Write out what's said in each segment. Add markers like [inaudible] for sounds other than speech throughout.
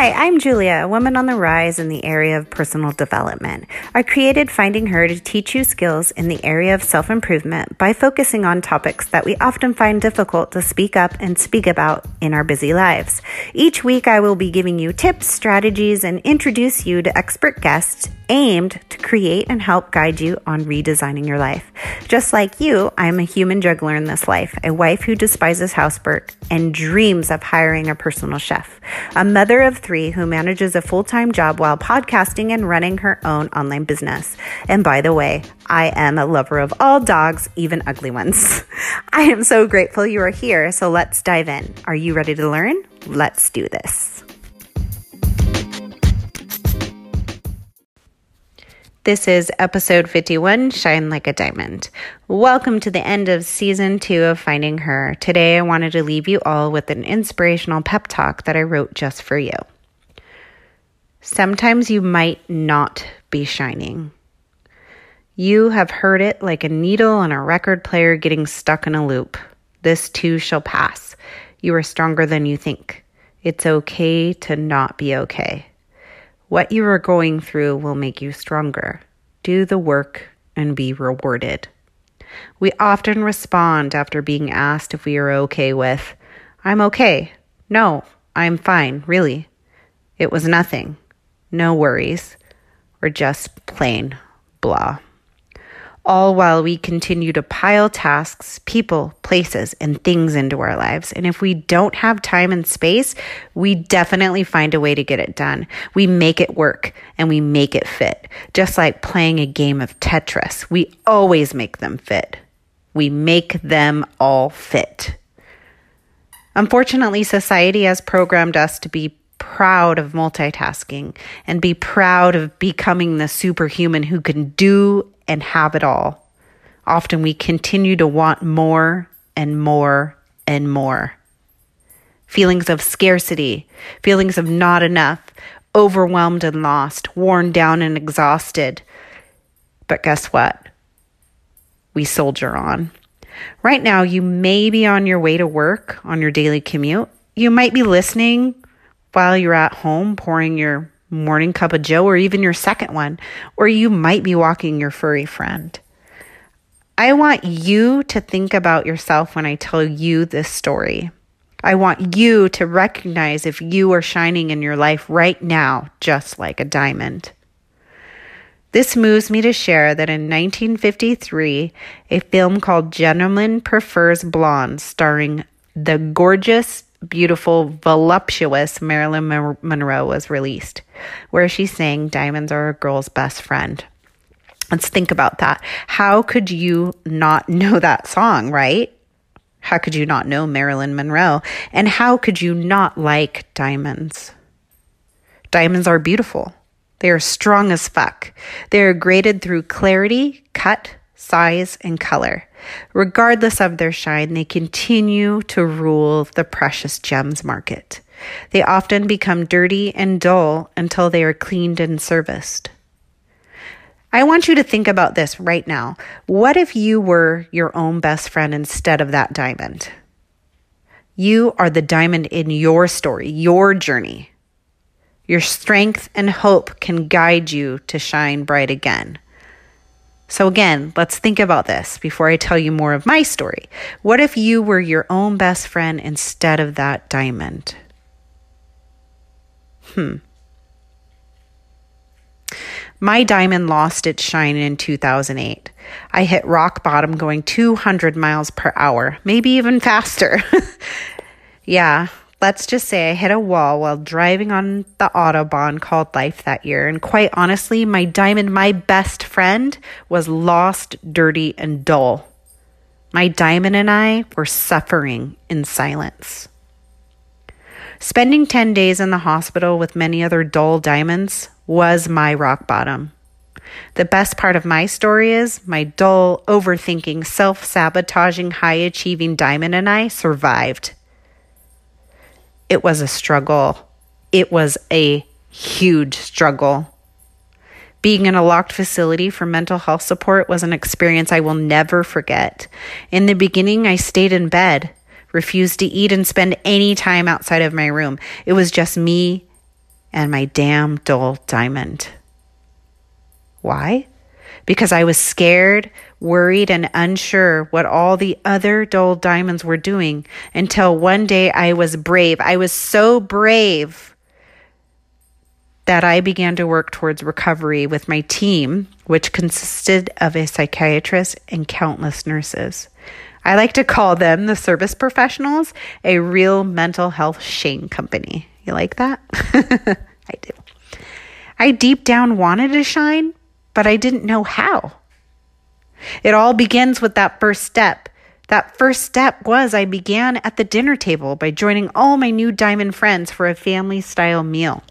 Hi, I'm Julia, a woman on the rise in the area of personal development. I created Finding Her to teach you skills in the area of self improvement by focusing on topics that we often find difficult to speak up and speak about in our busy lives. Each week, I will be giving you tips, strategies, and introduce you to expert guests aimed to create and help guide you on redesigning your life. Just like you, I'm a human juggler in this life, a wife who despises housework and dreams of hiring a personal chef, a mother of three who manages a full time job while podcasting and running her own online business. And by the way, I am a lover of all dogs, even ugly ones. [laughs] I am so grateful you are here, so let's dive in. Are you ready to learn? Let's do this. This is episode 51 Shine Like a Diamond. Welcome to the end of season two of Finding Her. Today, I wanted to leave you all with an inspirational pep talk that I wrote just for you. Sometimes you might not be shining. You have heard it like a needle on a record player getting stuck in a loop. This too shall pass. You are stronger than you think. It's okay to not be okay. What you are going through will make you stronger. Do the work and be rewarded. We often respond after being asked if we are okay with, I'm okay. No, I'm fine, really. It was nothing. No worries. Or just plain blah all while we continue to pile tasks, people, places, and things into our lives. And if we don't have time and space, we definitely find a way to get it done. We make it work and we make it fit. Just like playing a game of Tetris, we always make them fit. We make them all fit. Unfortunately, society has programmed us to be proud of multitasking and be proud of becoming the superhuman who can do and have it all. Often we continue to want more and more and more. Feelings of scarcity, feelings of not enough, overwhelmed and lost, worn down and exhausted. But guess what? We soldier on. Right now, you may be on your way to work on your daily commute. You might be listening while you're at home pouring your morning cup of joe or even your second one, or you might be walking your furry friend. I want you to think about yourself when I tell you this story. I want you to recognize if you are shining in your life right now, just like a diamond. This moves me to share that in 1953, a film called Gentleman Prefers Blondes, starring the gorgeous beautiful, voluptuous Marilyn Monroe was released, where she sang Diamonds Are a Girl's Best Friend. Let's think about that. How could you not know that song, right? How could you not know Marilyn Monroe? And how could you not like diamonds? Diamonds are beautiful. They are strong as fuck. They are graded through clarity, cut, size, and color. Regardless of their shine, they continue to rule the precious gems market. They often become dirty and dull until they are cleaned and serviced. I want you to think about this right now. What if you were your own best friend instead of that diamond? You are the diamond in your story, your journey. Your strength and hope can guide you to shine bright again. So, again, let's think about this before I tell you more of my story. What if you were your own best friend instead of that diamond? Hmm. My diamond lost its shine in 2008. I hit rock bottom going 200 miles per hour, maybe even faster. [laughs] yeah, Let's just say I hit a wall while driving on the Autobahn called Life that year. And quite honestly, my diamond, my best friend, was lost, dirty, and dull. My diamond and I were suffering in silence. Spending 10 days in the hospital with many other dull diamonds was my rock bottom. The best part of my story is my dull, overthinking, self sabotaging, high achieving diamond and I survived. It was a struggle. It was a huge struggle. Being in a locked facility for mental health support was an experience I will never forget. In the beginning, I stayed in bed, refused to eat and spend any time outside of my room. It was just me and my damn dull diamond. Why? Because I was scared, worried, and unsure what all the other dull diamonds were doing until one day I was brave. I was so brave that I began to work towards recovery with my team, which consisted of a psychiatrist and countless nurses. I like to call them the service professionals, a real mental health shame company. You like that? [laughs] I do. I deep down wanted to shine, but I didn't know how. It all begins with that first step. That first step was I began at the dinner table by joining all my new diamond friends for a family style meal.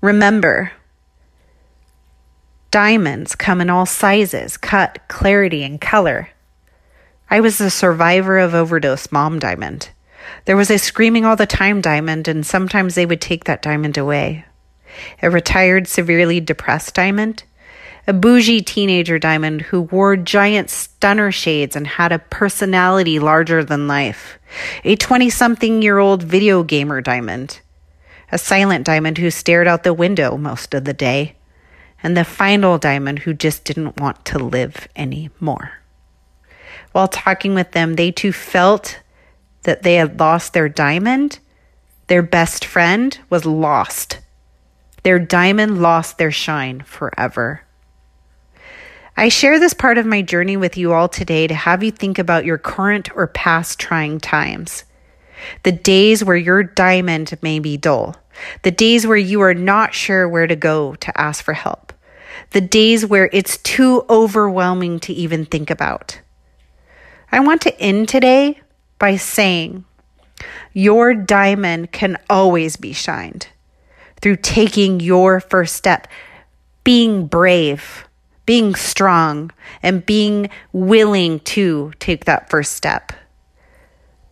Remember, diamonds come in all sizes, cut, clarity, and color. I was the survivor of overdose mom diamond. There was a screaming all the time diamond, and sometimes they would take that diamond away. A retired, severely depressed diamond. A bougie teenager diamond who wore giant stunner shades and had a personality larger than life. A 20 something year old video gamer diamond. A silent diamond who stared out the window most of the day. And the final diamond who just didn't want to live anymore. While talking with them, they too felt that they had lost their diamond, their best friend was lost. Their diamond lost their shine forever. I share this part of my journey with you all today to have you think about your current or past trying times. The days where your diamond may be dull. The days where you are not sure where to go to ask for help. The days where it's too overwhelming to even think about. I want to end today by saying, Your diamond can always be shined through taking your first step, being brave, being strong, and being willing to take that first step.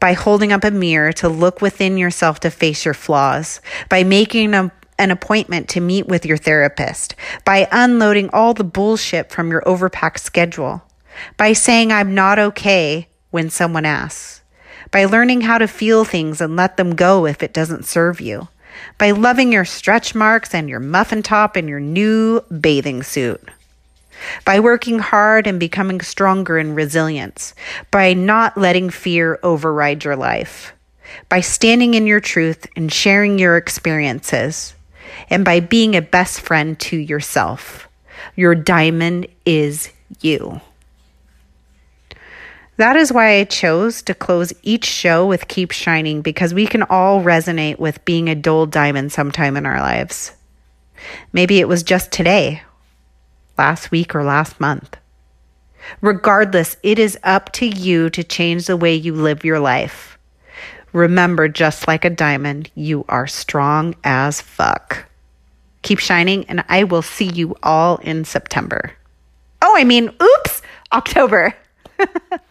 By holding up a mirror to look within yourself to face your flaws, by making a, an appointment to meet with your therapist, by unloading all the bullshit from your overpacked schedule, by saying, I'm not okay when someone asks by learning how to feel things and let them go if it doesn't serve you, by loving your stretch marks and your muffin top and your new bathing suit, by working hard and becoming stronger in resilience, by not letting fear override your life, by standing in your truth and sharing your experiences, and by being a best friend to yourself. Your diamond is you. That is why I chose to close each show with Keep Shining because we can all resonate with being a dull diamond sometime in our lives. Maybe it was just today, last week, or last month. Regardless, it is up to you to change the way you live your life. Remember, just like a diamond, you are strong as fuck. Keep shining, and I will see you all in September. Oh, I mean, oops, October. [laughs]